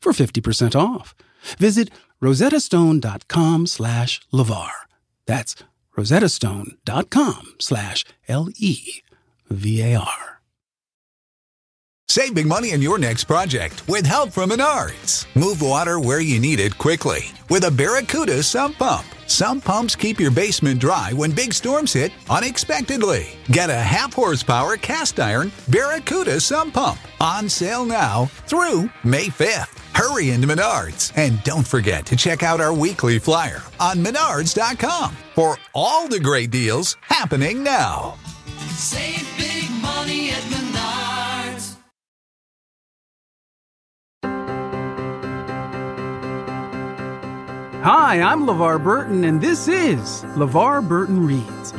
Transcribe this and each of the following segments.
for 50% off. Visit rosettastone.com slash LeVar. That's rosettastone.com slash L-E-V-A-R. Save big money on your next project with help from Menards. Move water where you need it quickly with a Barracuda sump pump. Some pumps keep your basement dry when big storms hit unexpectedly. Get a half horsepower cast iron Barracuda sump pump on sale now through May 5th. Hurry into Menards and don't forget to check out our weekly flyer on menards.com for all the great deals happening now. Save big money at Menards. Hi, I'm LeVar Burton, and this is LeVar Burton Reads.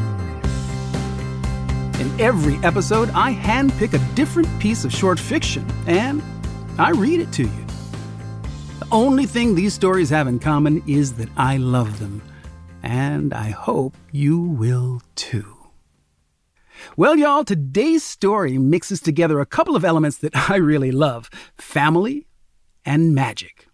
In every episode, I handpick a different piece of short fiction and I read it to you. Only thing these stories have in common is that I love them, and I hope you will too. Well, y'all, today's story mixes together a couple of elements that I really love family and magic.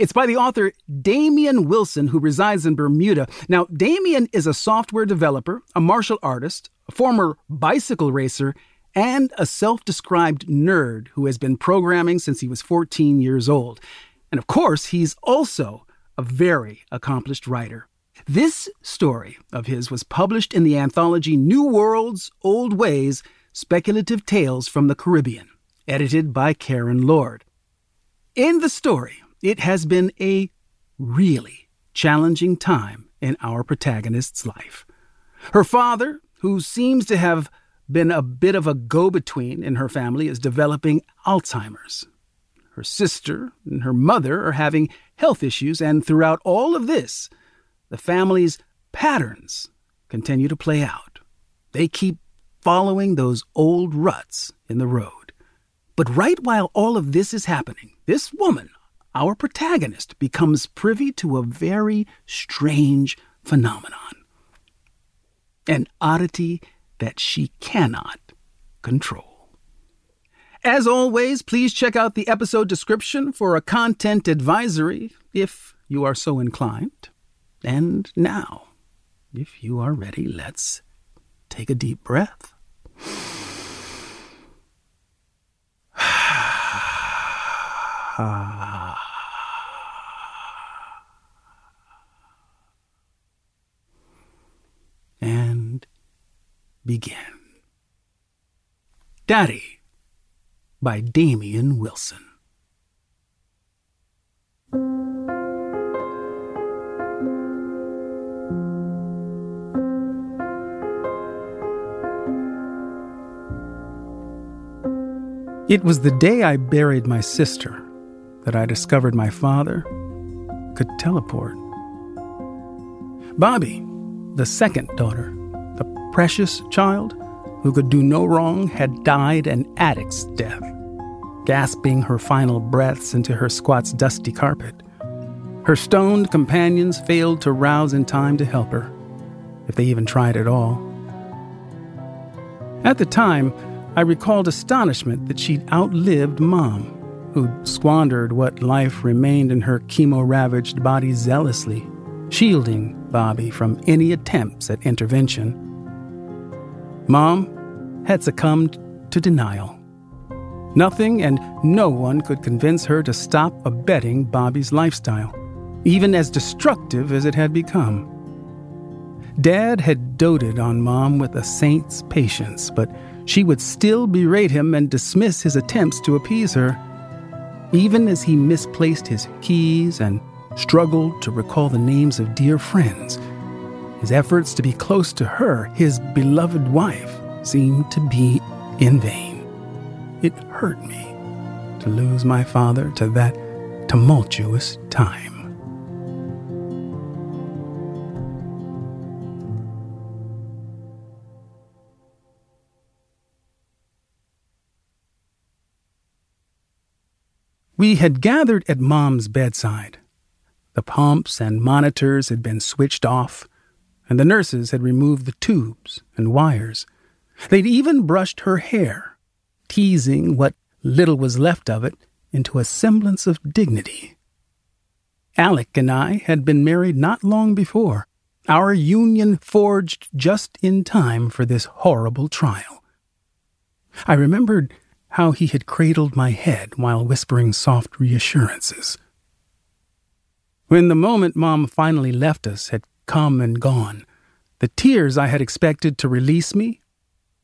It's by the author Damian Wilson, who resides in Bermuda. Now, Damian is a software developer, a martial artist, a former bicycle racer, and a self described nerd who has been programming since he was 14 years old. And of course, he's also a very accomplished writer. This story of his was published in the anthology New Worlds, Old Ways Speculative Tales from the Caribbean, edited by Karen Lord. In the story, it has been a really challenging time in our protagonist's life. Her father, who seems to have been a bit of a go between in her family, is developing Alzheimer's. Her sister and her mother are having health issues, and throughout all of this, the family's patterns continue to play out. They keep following those old ruts in the road. But right while all of this is happening, this woman, our protagonist, becomes privy to a very strange phenomenon an oddity that she cannot control. As always, please check out the episode description for a content advisory if you are so inclined. And now, if you are ready, let's take a deep breath. and begin. Daddy by Damian Wilson. It was the day I buried my sister that I discovered my father could teleport. Bobby, the second daughter, the precious child who could do no wrong, had died an addict's death, gasping her final breaths into her squat's dusty carpet. Her stoned companions failed to rouse in time to help her, if they even tried at all. At the time, I recalled astonishment that she'd outlived Mom, who'd squandered what life remained in her chemo ravaged body zealously, shielding Bobby from any attempts at intervention. Mom had succumbed to denial. Nothing and no one could convince her to stop abetting Bobby's lifestyle, even as destructive as it had become. Dad had doted on Mom with a saint's patience, but she would still berate him and dismiss his attempts to appease her, even as he misplaced his keys and struggled to recall the names of dear friends. His efforts to be close to her, his beloved wife, seemed to be in vain. It hurt me to lose my father to that tumultuous time. We had gathered at Mom's bedside. The pumps and monitors had been switched off, and the nurses had removed the tubes and wires. They'd even brushed her hair, teasing what little was left of it into a semblance of dignity. Alec and I had been married not long before, our union forged just in time for this horrible trial. I remembered how he had cradled my head while whispering soft reassurances. When the moment Mom finally left us had come and gone, the tears I had expected to release me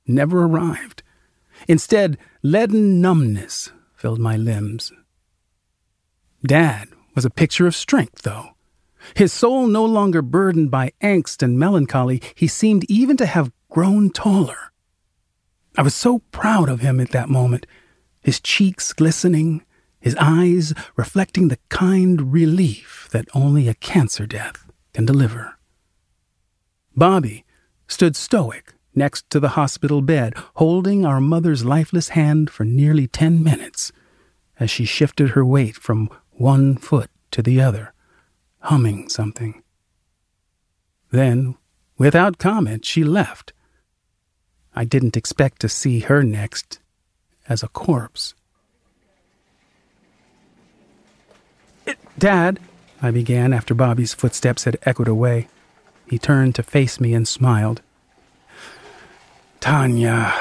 never arrived. Instead, leaden numbness filled my limbs. Dad was a picture of strength, though. His soul no longer burdened by angst and melancholy, he seemed even to have grown taller. I was so proud of him at that moment, his cheeks glistening, his eyes reflecting the kind relief that only a cancer death can deliver. Bobby stood stoic next to the hospital bed, holding our mother's lifeless hand for nearly ten minutes as she shifted her weight from one foot to the other, humming something. Then, without comment, she left, I didn't expect to see her next as a corpse. Dad, I began after Bobby's footsteps had echoed away. He turned to face me and smiled. Tanya.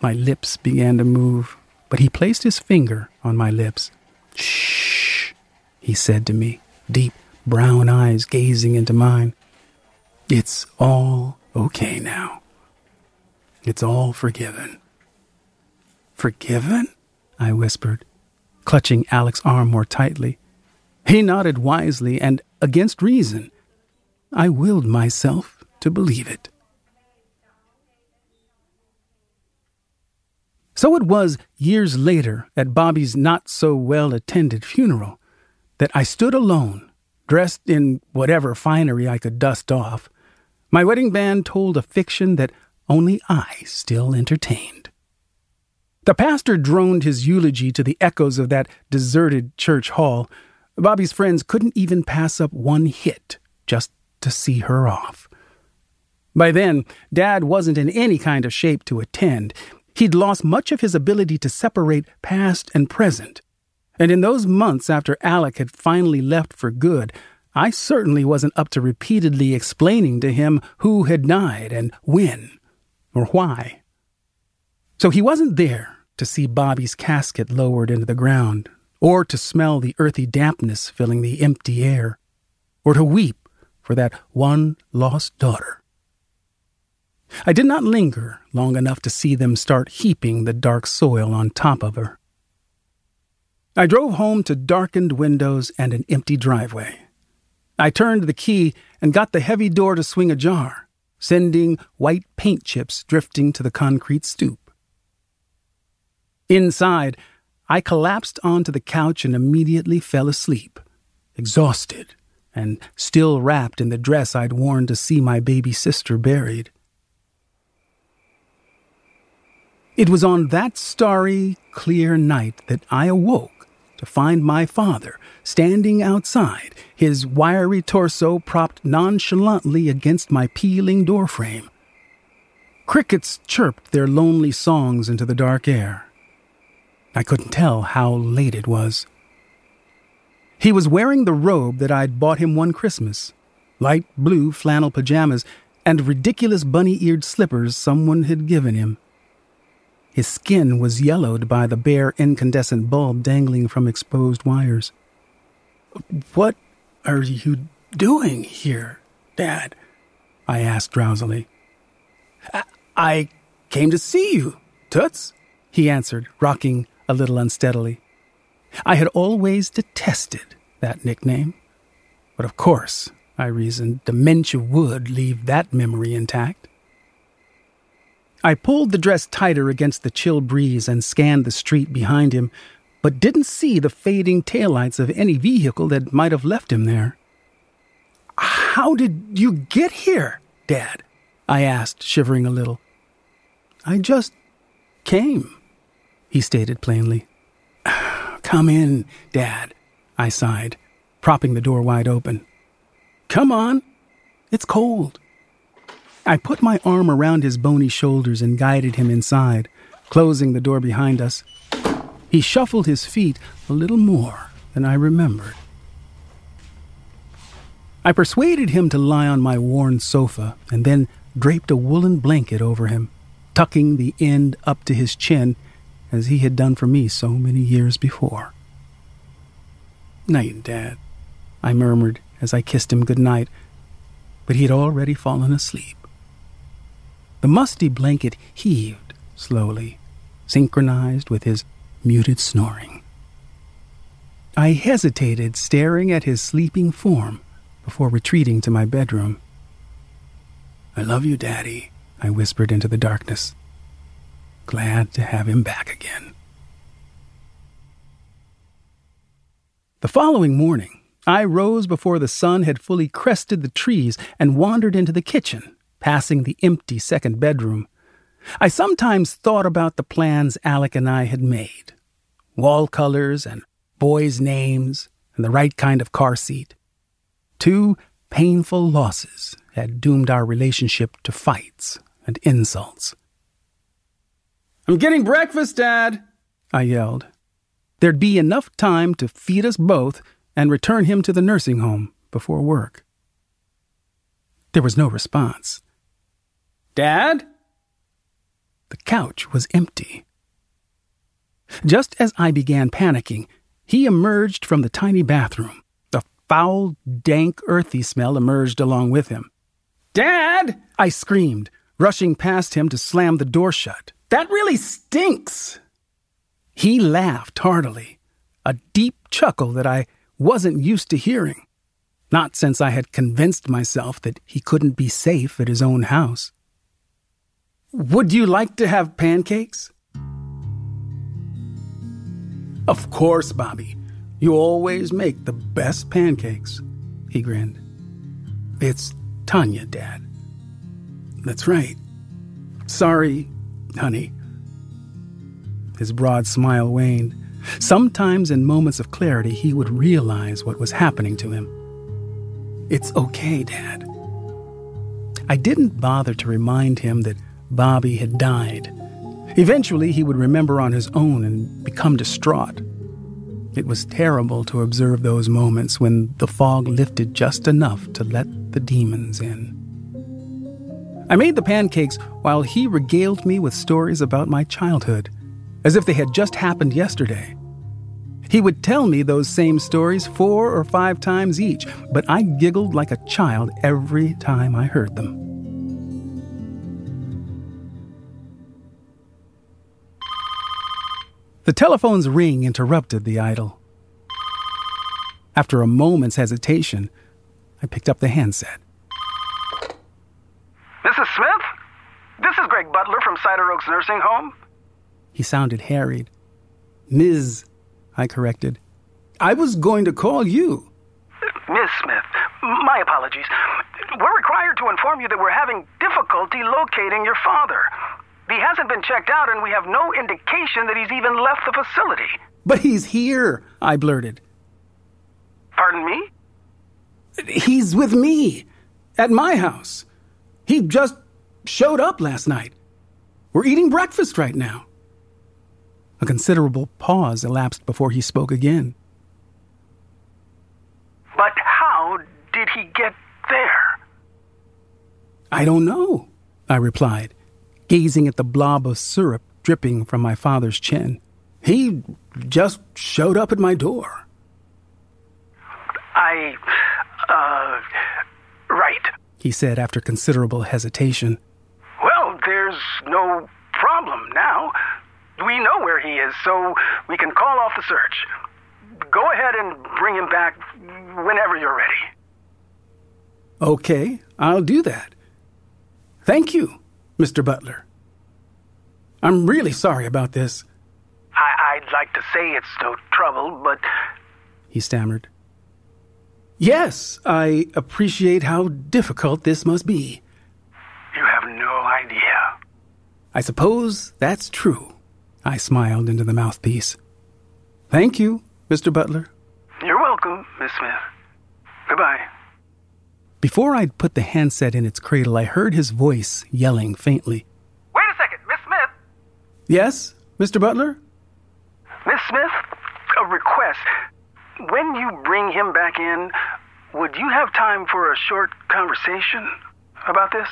My lips began to move, but he placed his finger on my lips. Shh, he said to me, deep brown eyes gazing into mine. It's all okay now. It's all forgiven. Forgiven? I whispered, clutching Alec's arm more tightly. He nodded wisely and against reason. I willed myself to believe it. So it was years later at Bobby's not so well attended funeral that I stood alone, dressed in whatever finery I could dust off, my wedding band told a fiction that only I still entertained. The pastor droned his eulogy to the echoes of that deserted church hall. Bobby's friends couldn't even pass up one hit just to see her off. By then, Dad wasn't in any kind of shape to attend. He'd lost much of his ability to separate past and present. And in those months after Alec had finally left for good, I certainly wasn't up to repeatedly explaining to him who had died and when or why. So he wasn't there to see Bobby's casket lowered into the ground, or to smell the earthy dampness filling the empty air, or to weep for that one lost daughter. I did not linger long enough to see them start heaping the dark soil on top of her. I drove home to darkened windows and an empty driveway. I turned the key and got the heavy door to swing ajar, sending white paint chips drifting to the concrete stoop. Inside, I collapsed onto the couch and immediately fell asleep, exhausted and still wrapped in the dress I'd worn to see my baby sister buried. It was on that starry, clear night that I awoke to find my father standing outside, his wiry torso propped nonchalantly against my peeling doorframe. Crickets chirped their lonely songs into the dark air. I couldn't tell how late it was. He was wearing the robe that I'd bought him one Christmas light blue flannel pajamas and ridiculous bunny eared slippers someone had given him. His skin was yellowed by the bare incandescent bulb dangling from exposed wires. What are you doing here, Dad? I asked drowsily. I, I came to see you, Toots, he answered, rocking a little unsteadily. I had always detested that nickname. But of course, I reasoned, dementia would leave that memory intact. I pulled the dress tighter against the chill breeze and scanned the street behind him, but didn't see the fading taillights of any vehicle that might have left him there. How did you get here, Dad? I asked, shivering a little. I just came, he stated plainly. Come in, Dad, I sighed, propping the door wide open. Come on, it's cold. I put my arm around his bony shoulders and guided him inside, closing the door behind us. He shuffled his feet a little more than I remembered. I persuaded him to lie on my worn sofa and then draped a woolen blanket over him, tucking the end up to his chin as he had done for me so many years before. Night, Dad, I murmured as I kissed him good night, but he had already fallen asleep. The musty blanket heaved slowly, synchronized with his muted snoring. I hesitated, staring at his sleeping form before retreating to my bedroom. I love you, Daddy, I whispered into the darkness. Glad to have him back again. The following morning, I rose before the sun had fully crested the trees and wandered into the kitchen, passing the empty second bedroom. I sometimes thought about the plans Alec and I had made wall colors and boys' names and the right kind of car seat. Two painful losses had doomed our relationship to fights and insults. I'm getting breakfast, Dad, I yelled. There'd be enough time to feed us both and return him to the nursing home before work. There was no response. Dad? The couch was empty. Just as I began panicking, he emerged from the tiny bathroom. The foul, dank, earthy smell emerged along with him. Dad! I screamed, rushing past him to slam the door shut. That really stinks! He laughed heartily, a deep chuckle that I wasn't used to hearing, not since I had convinced myself that he couldn't be safe at his own house. Would you like to have pancakes? Of course, Bobby. You always make the best pancakes, he grinned. It's Tanya, Dad. That's right. Sorry, honey. His broad smile waned. Sometimes, in moments of clarity, he would realize what was happening to him. It's okay, Dad. I didn't bother to remind him that Bobby had died. Eventually, he would remember on his own and become distraught. It was terrible to observe those moments when the fog lifted just enough to let the demons in. I made the pancakes while he regaled me with stories about my childhood, as if they had just happened yesterday. He would tell me those same stories four or five times each, but I giggled like a child every time I heard them. The telephone's ring interrupted the idyll. After a moment's hesitation, I picked up the handset. Mrs. Smith? This is Greg Butler from Cider Oaks Nursing Home. He sounded harried. Ms., I corrected. I was going to call you. Miss Smith, my apologies. We're required to inform you that we're having difficulty locating your father. He hasn't been checked out, and we have no indication that he's even left the facility. But he's here, I blurted. Pardon me? He's with me, at my house. He just showed up last night. We're eating breakfast right now. A considerable pause elapsed before he spoke again. But how did he get there? I don't know, I replied, gazing at the blob of syrup dripping from my father's chin. He just showed up at my door. I. Uh. Right. He said after considerable hesitation. Well, there's no problem now. We know where he is, so we can call off the search. Go ahead and bring him back whenever you're ready. Okay, I'll do that. Thank you, Mr. Butler. I'm really sorry about this. I, I'd I'd like to say it's no trouble, but he stammered. Yes, I appreciate how difficult this must be. you have no idea. I suppose that's true. I smiled into the mouthpiece. Thank you, Mr. Butler. You're welcome, Miss Smith. Goodbye. Before I'd put the handset in its cradle, I heard his voice yelling faintly. Wait a second, Miss Smith. Yes, Mr. Butler? Miss Smith, a request. When you bring him back in, would you have time for a short conversation about this?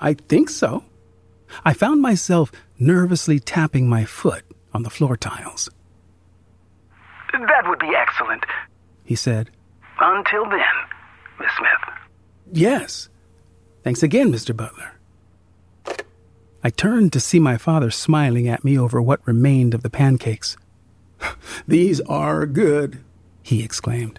I think so. I found myself nervously tapping my foot on the floor tiles. That would be excellent. He said, Until then, Miss Smith. Yes. Thanks again, Mr. Butler. I turned to see my father smiling at me over what remained of the pancakes. These are good, he exclaimed.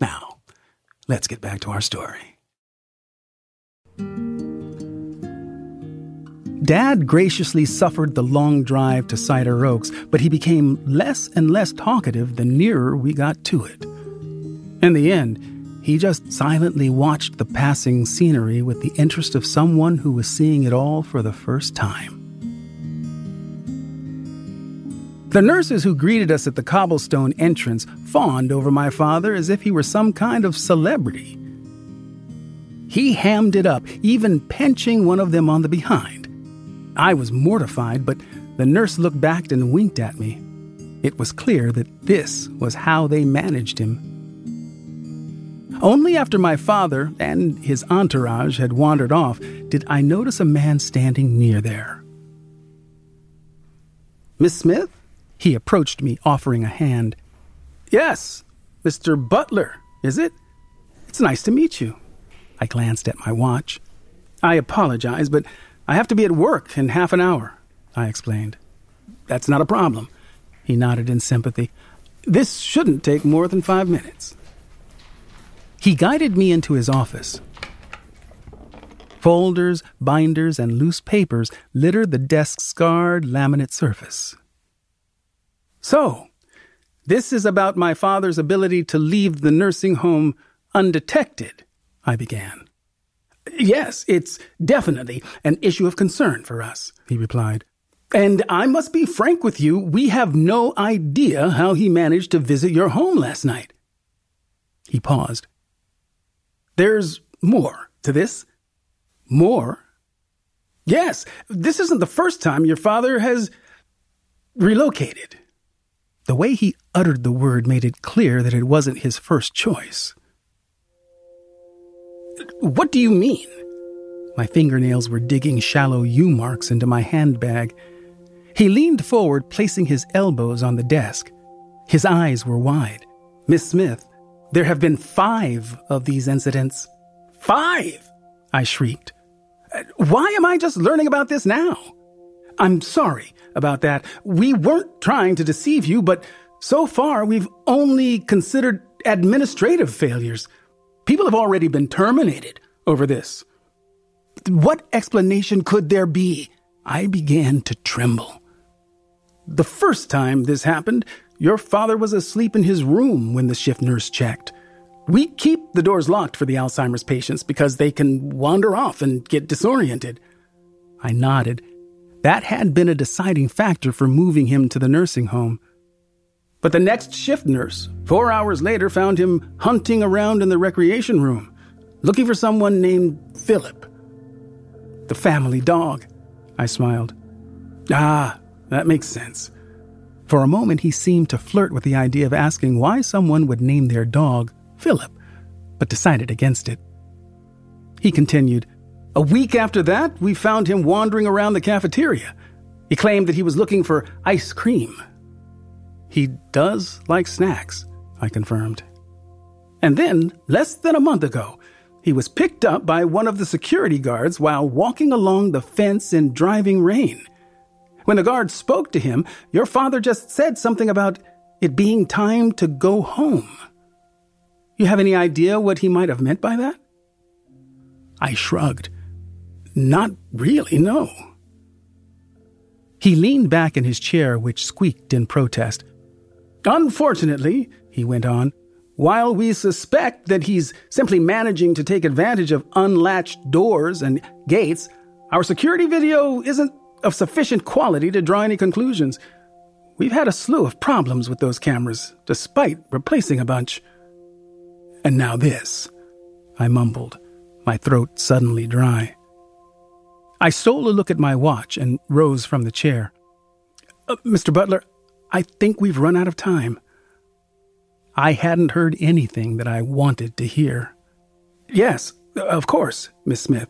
Now, let's get back to our story. Dad graciously suffered the long drive to Cider Oaks, but he became less and less talkative the nearer we got to it. In the end, he just silently watched the passing scenery with the interest of someone who was seeing it all for the first time. The nurses who greeted us at the cobblestone entrance fawned over my father as if he were some kind of celebrity. He hammed it up, even pinching one of them on the behind. I was mortified, but the nurse looked back and winked at me. It was clear that this was how they managed him. Only after my father and his entourage had wandered off did I notice a man standing near there. Miss Smith? He approached me, offering a hand. Yes, Mr. Butler, is it? It's nice to meet you. I glanced at my watch. I apologize, but I have to be at work in half an hour, I explained. That's not a problem. He nodded in sympathy. This shouldn't take more than five minutes. He guided me into his office. Folders, binders, and loose papers littered the desk's scarred laminate surface. So, this is about my father's ability to leave the nursing home undetected, I began. Yes, it's definitely an issue of concern for us, he replied. And I must be frank with you, we have no idea how he managed to visit your home last night. He paused. There's more to this. More? Yes, this isn't the first time your father has relocated. The way he uttered the word made it clear that it wasn't his first choice. What do you mean? My fingernails were digging shallow U marks into my handbag. He leaned forward, placing his elbows on the desk. His eyes were wide. Miss Smith, there have been five of these incidents. Five! I shrieked. Why am I just learning about this now? I'm sorry about that. We weren't trying to deceive you, but so far we've only considered administrative failures. People have already been terminated over this. What explanation could there be? I began to tremble. The first time this happened, your father was asleep in his room when the shift nurse checked. We keep the doors locked for the Alzheimer's patients because they can wander off and get disoriented. I nodded. That had been a deciding factor for moving him to the nursing home. But the next shift nurse, four hours later, found him hunting around in the recreation room, looking for someone named Philip. The family dog. I smiled. Ah, that makes sense. For a moment, he seemed to flirt with the idea of asking why someone would name their dog Philip, but decided against it. He continued, A week after that, we found him wandering around the cafeteria. He claimed that he was looking for ice cream. He does like snacks, I confirmed. And then, less than a month ago, he was picked up by one of the security guards while walking along the fence in driving rain. When the guard spoke to him, your father just said something about it being time to go home. You have any idea what he might have meant by that? I shrugged. Not really, no. He leaned back in his chair, which squeaked in protest. Unfortunately, he went on, while we suspect that he's simply managing to take advantage of unlatched doors and gates, our security video isn't of sufficient quality to draw any conclusions. We've had a slew of problems with those cameras, despite replacing a bunch. And now this, I mumbled, my throat suddenly dry. I stole a look at my watch and rose from the chair. Uh, Mr. Butler, I think we've run out of time. I hadn't heard anything that I wanted to hear. Yes, of course, Miss Smith.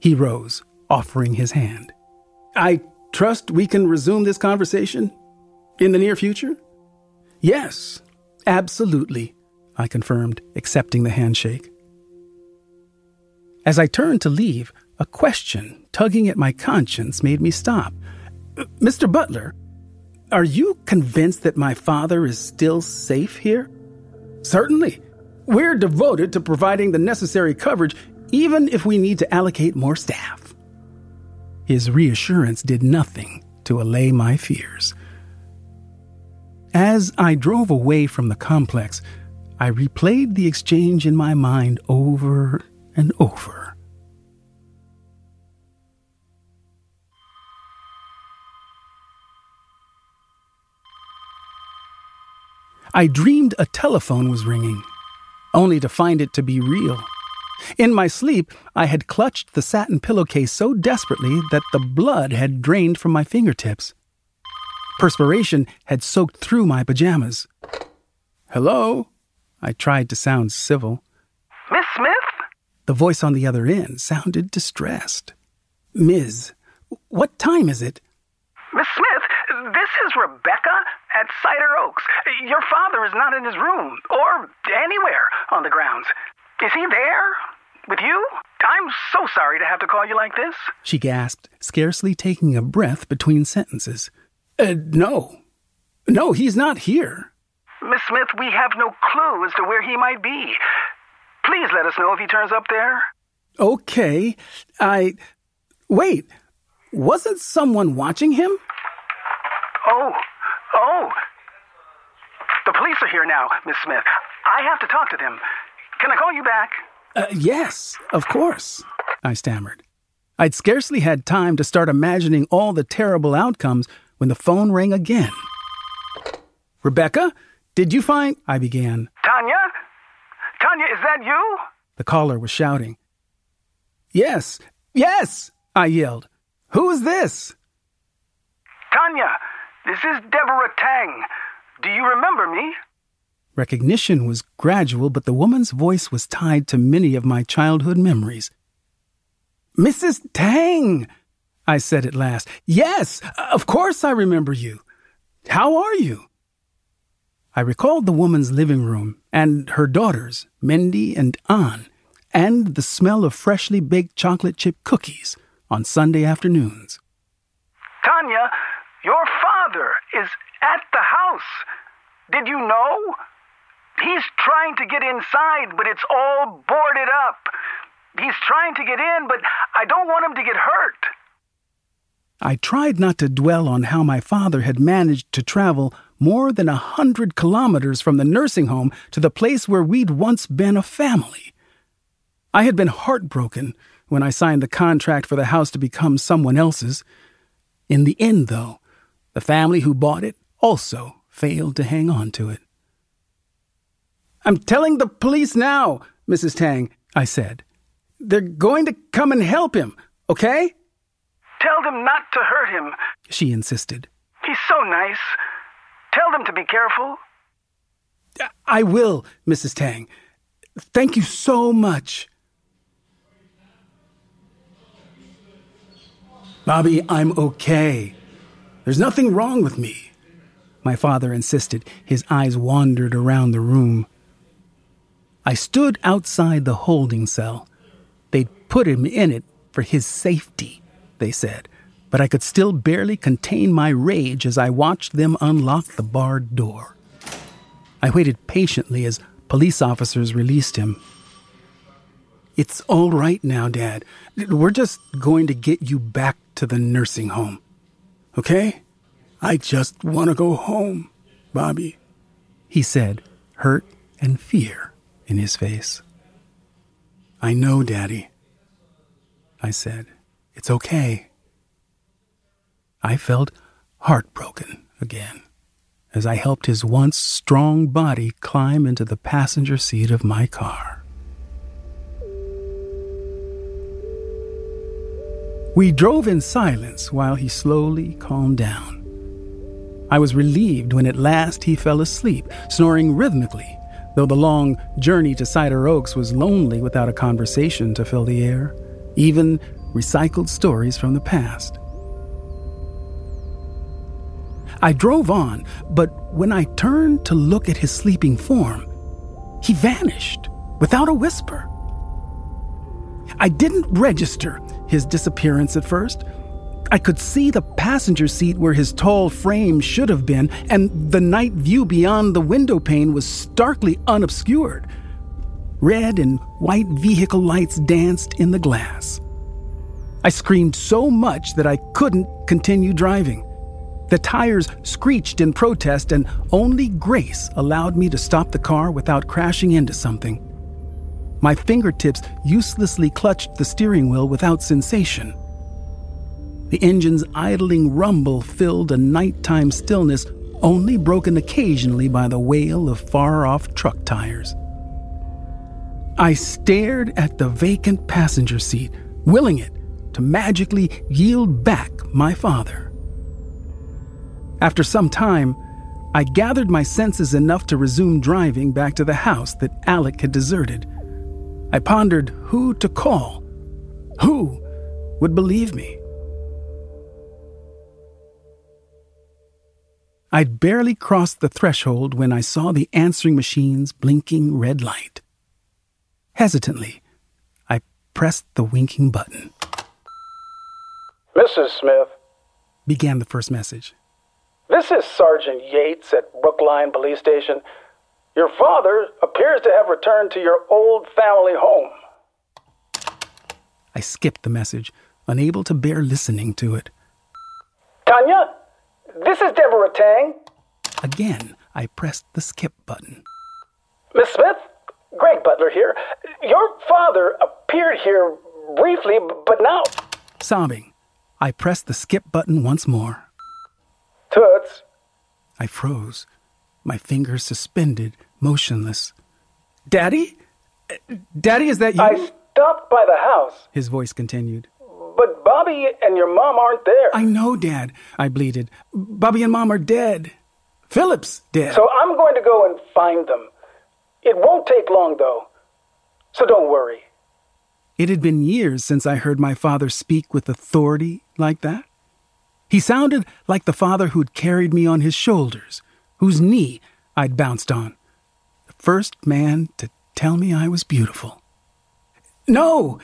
He rose, offering his hand. I trust we can resume this conversation in the near future? Yes, absolutely, I confirmed, accepting the handshake. As I turned to leave, a question tugging at my conscience made me stop. Uh, Mr. Butler, are you convinced that my father is still safe here? Certainly. We're devoted to providing the necessary coverage, even if we need to allocate more staff. His reassurance did nothing to allay my fears. As I drove away from the complex, I replayed the exchange in my mind over and over. I dreamed a telephone was ringing, only to find it to be real. In my sleep, I had clutched the satin pillowcase so desperately that the blood had drained from my fingertips. Perspiration had soaked through my pajamas. Hello? I tried to sound civil. Miss Smith? The voice on the other end sounded distressed. Ms., what time is it? This is Rebecca at Cider Oaks. Your father is not in his room or anywhere on the grounds. Is he there? With you? I'm so sorry to have to call you like this. She gasped, scarcely taking a breath between sentences. Uh, no. No, he's not here. Miss Smith, we have no clue as to where he might be. Please let us know if he turns up there. Okay. I. Wait. Wasn't someone watching him? Oh. Oh. The police are here now, Miss Smith. I have to talk to them. Can I call you back? Uh, yes, of course, I stammered. I'd scarcely had time to start imagining all the terrible outcomes when the phone rang again. Rebecca, did you find. I began. Tanya? Tanya, is that you? The caller was shouting. Yes, yes, I yelled. Who is this? Tanya, this is Deborah Tang. Do you remember me? Recognition was gradual, but the woman's voice was tied to many of my childhood memories. Mrs. Tang, I said at last. Yes, of course I remember you. How are you? I recalled the woman's living room and her daughters, Mindy and Ann, and the smell of freshly baked chocolate chip cookies on Sunday afternoons. Tanya, father is at the house. Did you know? He's trying to get inside, but it's all boarded up. He's trying to get in, but I don't want him to get hurt. I tried not to dwell on how my father had managed to travel more than a hundred kilometers from the nursing home to the place where we'd once been a family. I had been heartbroken when I signed the contract for the house to become someone else's. In the end, though, the family who bought it also failed to hang on to it. I'm telling the police now, Mrs. Tang, I said. They're going to come and help him, okay? Tell them not to hurt him. She insisted. He's so nice. Tell them to be careful. I will, Mrs. Tang. Thank you so much. Bobby, I'm okay. There's nothing wrong with me. My father insisted. His eyes wandered around the room. I stood outside the holding cell. They'd put him in it for his safety, they said, but I could still barely contain my rage as I watched them unlock the barred door. I waited patiently as police officers released him. It's all right now, Dad. We're just going to get you back to the nursing home. Okay? I just want to go home, Bobby, he said, hurt and fear in his face. I know, Daddy. I said, It's okay. I felt heartbroken again as I helped his once strong body climb into the passenger seat of my car. We drove in silence while he slowly calmed down. I was relieved when at last he fell asleep, snoring rhythmically, though the long journey to Cider Oaks was lonely without a conversation to fill the air, even recycled stories from the past. I drove on, but when I turned to look at his sleeping form, he vanished without a whisper. I didn't register his disappearance at first. I could see the passenger seat where his tall frame should have been, and the night view beyond the window pane was starkly unobscured. Red and white vehicle lights danced in the glass. I screamed so much that I couldn't continue driving. The tires screeched in protest, and only grace allowed me to stop the car without crashing into something. My fingertips uselessly clutched the steering wheel without sensation. The engine's idling rumble filled a nighttime stillness only broken occasionally by the wail of far off truck tires. I stared at the vacant passenger seat, willing it to magically yield back my father. After some time, I gathered my senses enough to resume driving back to the house that Alec had deserted. I pondered who to call. Who would believe me? I'd barely crossed the threshold when I saw the answering machine's blinking red light. Hesitantly, I pressed the winking button. Mrs. Smith, began the first message. This is Sergeant Yates at Brookline Police Station. Your father appears to have returned to your old family home. I skipped the message, unable to bear listening to it. Tanya, this is Deborah Tang. Again, I pressed the skip button. Miss Smith, Greg Butler here. Your father appeared here briefly, but now. Sobbing, I pressed the skip button once more. Toots. I froze, my fingers suspended, motionless. Daddy? Daddy, is that you? I stopped by the house. His voice continued. But Bobby and your mom aren't there. I know, Dad, I bleated. Bobby and Mom are dead. Philip's dead. So I'm going to go and find them. It won't take long, though. So don't worry. It had been years since I heard my father speak with authority like that. He sounded like the father who'd carried me on his shoulders, whose knee I'd bounced on. The first man to tell me I was beautiful. No!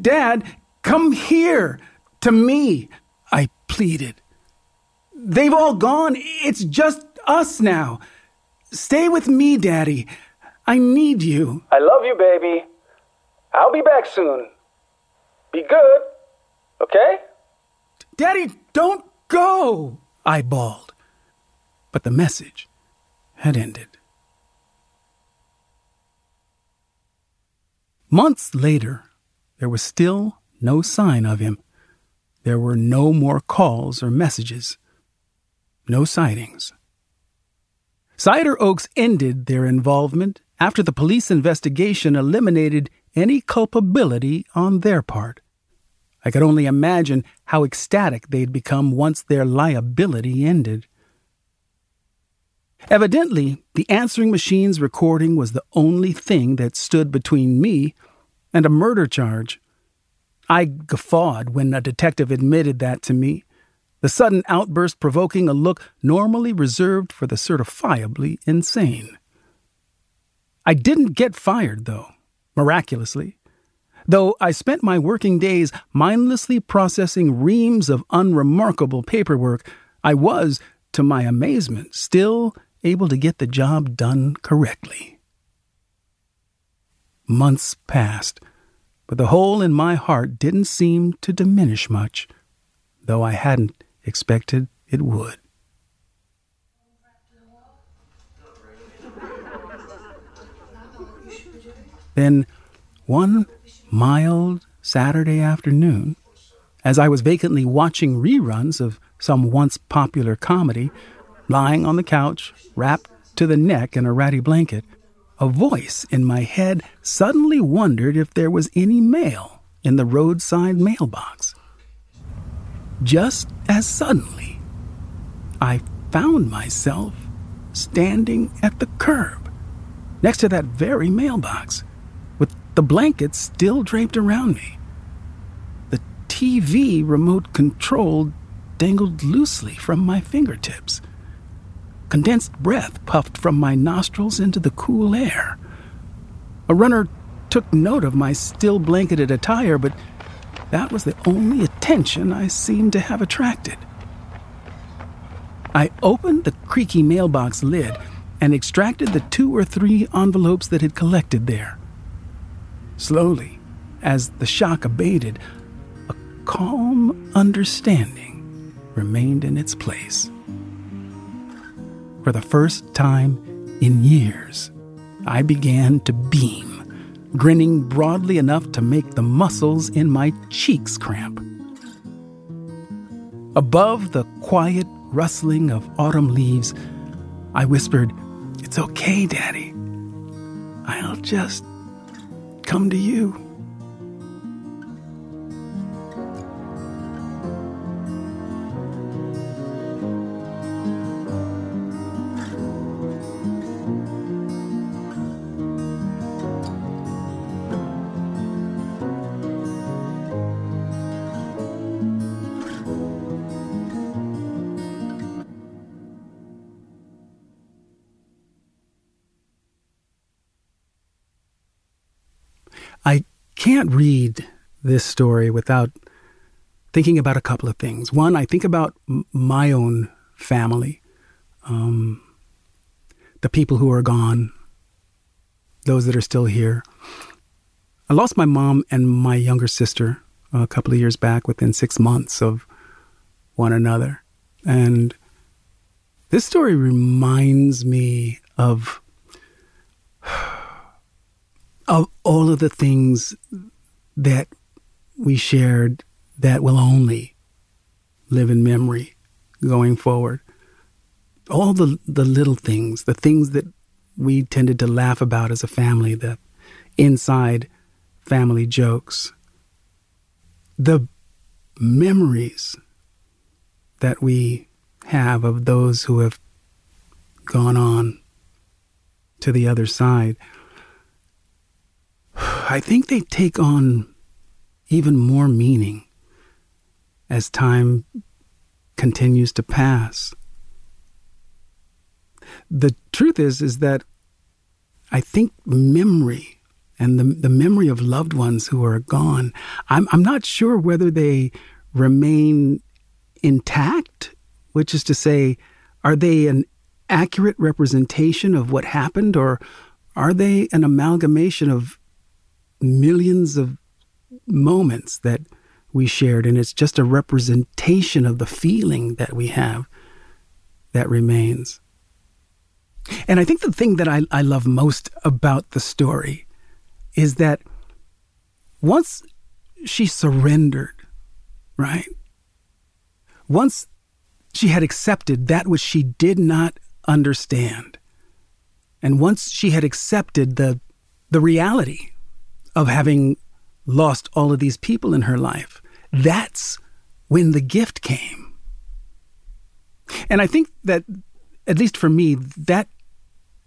Dad, come here! To me! I pleaded. They've all gone. It's just us now. Stay with me, Daddy. I need you. I love you, baby. I'll be back soon. Be good, okay? Daddy, don't go! I bawled. But the message had ended. Months later, there was still no sign of him. There were no more calls or messages. No sightings. Cider Oaks ended their involvement after the police investigation eliminated any culpability on their part. I could only imagine how ecstatic they'd become once their liability ended. Evidently, the answering machine's recording was the only thing that stood between me and a murder charge. I guffawed when a detective admitted that to me, the sudden outburst provoking a look normally reserved for the certifiably insane. I didn't get fired, though, miraculously. Though I spent my working days mindlessly processing reams of unremarkable paperwork, I was, to my amazement, still able to get the job done correctly. Months passed, but the hole in my heart didn't seem to diminish much, though I hadn't expected it would. Then, one mild Saturday afternoon, as I was vacantly watching reruns of some once popular comedy, lying on the couch, wrapped to the neck in a ratty blanket, a voice in my head suddenly wondered if there was any mail in the roadside mailbox. Just as suddenly, I found myself standing at the curb next to that very mailbox with the blankets still draped around me. The TV remote control dangled loosely from my fingertips. Condensed breath puffed from my nostrils into the cool air. A runner took note of my still blanketed attire, but that was the only attention I seemed to have attracted. I opened the creaky mailbox lid and extracted the two or three envelopes that had collected there. Slowly, as the shock abated, a calm understanding remained in its place. For the first time in years, I began to beam, grinning broadly enough to make the muscles in my cheeks cramp. Above the quiet rustling of autumn leaves, I whispered, It's okay, Daddy. I'll just come to you. Can't read this story without thinking about a couple of things. One, I think about m- my own family, um, the people who are gone, those that are still here. I lost my mom and my younger sister a couple of years back within six months of one another. And this story reminds me of of all of the things that we shared that will only live in memory going forward. All the, the little things, the things that we tended to laugh about as a family, the inside family jokes, the memories that we have of those who have gone on to the other side. I think they take on even more meaning as time continues to pass. the truth is is that I think memory and the the memory of loved ones who are gone, I'm I'm not sure whether they remain intact, which is to say, are they an accurate representation of what happened, or are they an amalgamation of millions of moments that we shared, and it's just a representation of the feeling that we have that remains. And I think the thing that I, I love most about the story is that once she surrendered, right? Once she had accepted that which she did not understand, and once she had accepted the, the reality of having lost all of these people in her life, that's when the gift came. And I think that, at least for me, that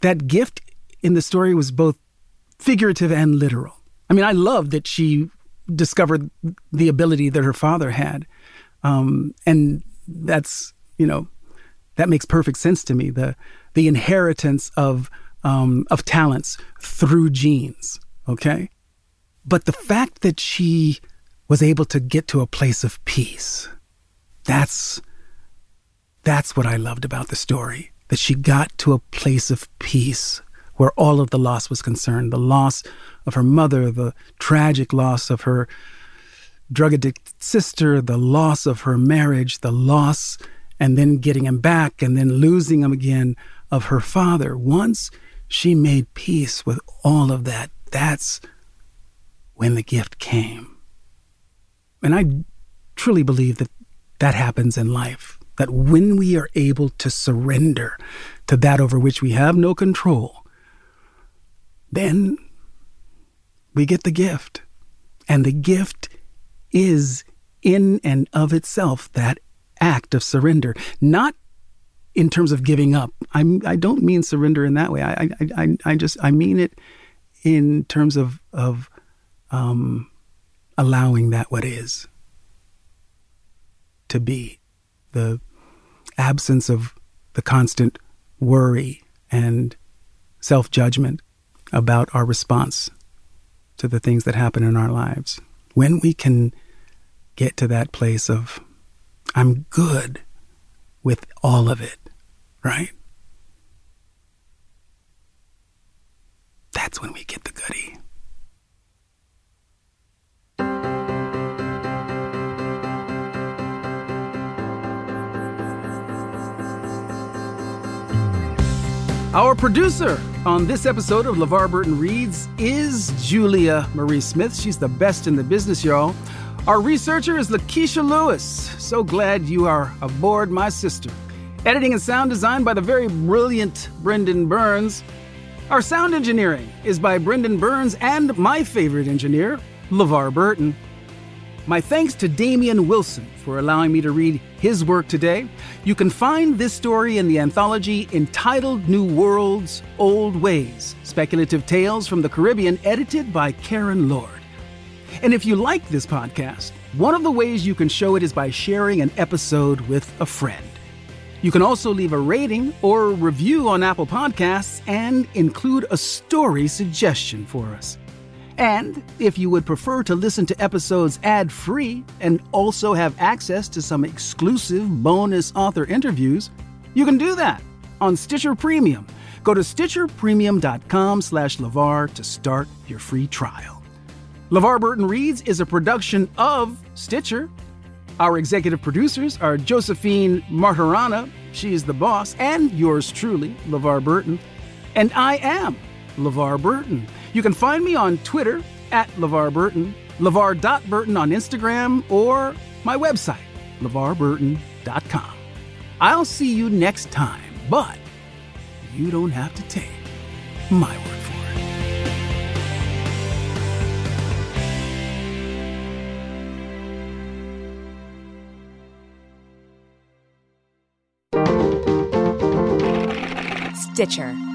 that gift in the story was both figurative and literal. I mean, I love that she discovered the ability that her father had, um, and that's you know that makes perfect sense to me. The the inheritance of um, of talents through genes. Okay, but the fact that she was able to get to a place of peace, that's that's what I loved about the story. That she got to a place of peace where all of the loss was concerned the loss of her mother, the tragic loss of her drug addicted sister, the loss of her marriage, the loss and then getting him back and then losing him again of her father. Once she made peace with all of that, that's when the gift came. And I truly believe that that happens in life. That when we are able to surrender to that over which we have no control, then we get the gift. And the gift is in and of itself that act of surrender, not in terms of giving up. I'm, I don't mean surrender in that way. I, I, I, I just, I mean it in terms of, of um, allowing that what is to be the absence of the constant worry and self judgment about our response to the things that happen in our lives. When we can get to that place of, I'm good with all of it, right? That's when we get the goodie. Our producer on this episode of LeVar Burton Reads is Julia Marie Smith. She's the best in the business, y'all. Our researcher is Lakeisha Lewis. So glad you are aboard, my sister. Editing and sound design by the very brilliant Brendan Burns. Our sound engineering is by Brendan Burns and my favorite engineer, LeVar Burton. My thanks to Damian Wilson for allowing me to read his work today. You can find this story in the anthology entitled New Worlds, Old Ways Speculative Tales from the Caribbean, edited by Karen Lord. And if you like this podcast, one of the ways you can show it is by sharing an episode with a friend. You can also leave a rating or review on Apple Podcasts and include a story suggestion for us. And if you would prefer to listen to episodes ad free and also have access to some exclusive bonus author interviews, you can do that on Stitcher Premium. Go to stitcherpremium.com slash LeVar to start your free trial. LeVar Burton Reads is a production of Stitcher. Our executive producers are Josephine Martirana, she is the boss, and yours truly, LeVar Burton. And I am LeVar Burton. You can find me on Twitter at LeVar Burton, LeVar.Burton on Instagram, or my website, LeVarBurton.com. I'll see you next time, but you don't have to take my word for it. Stitcher.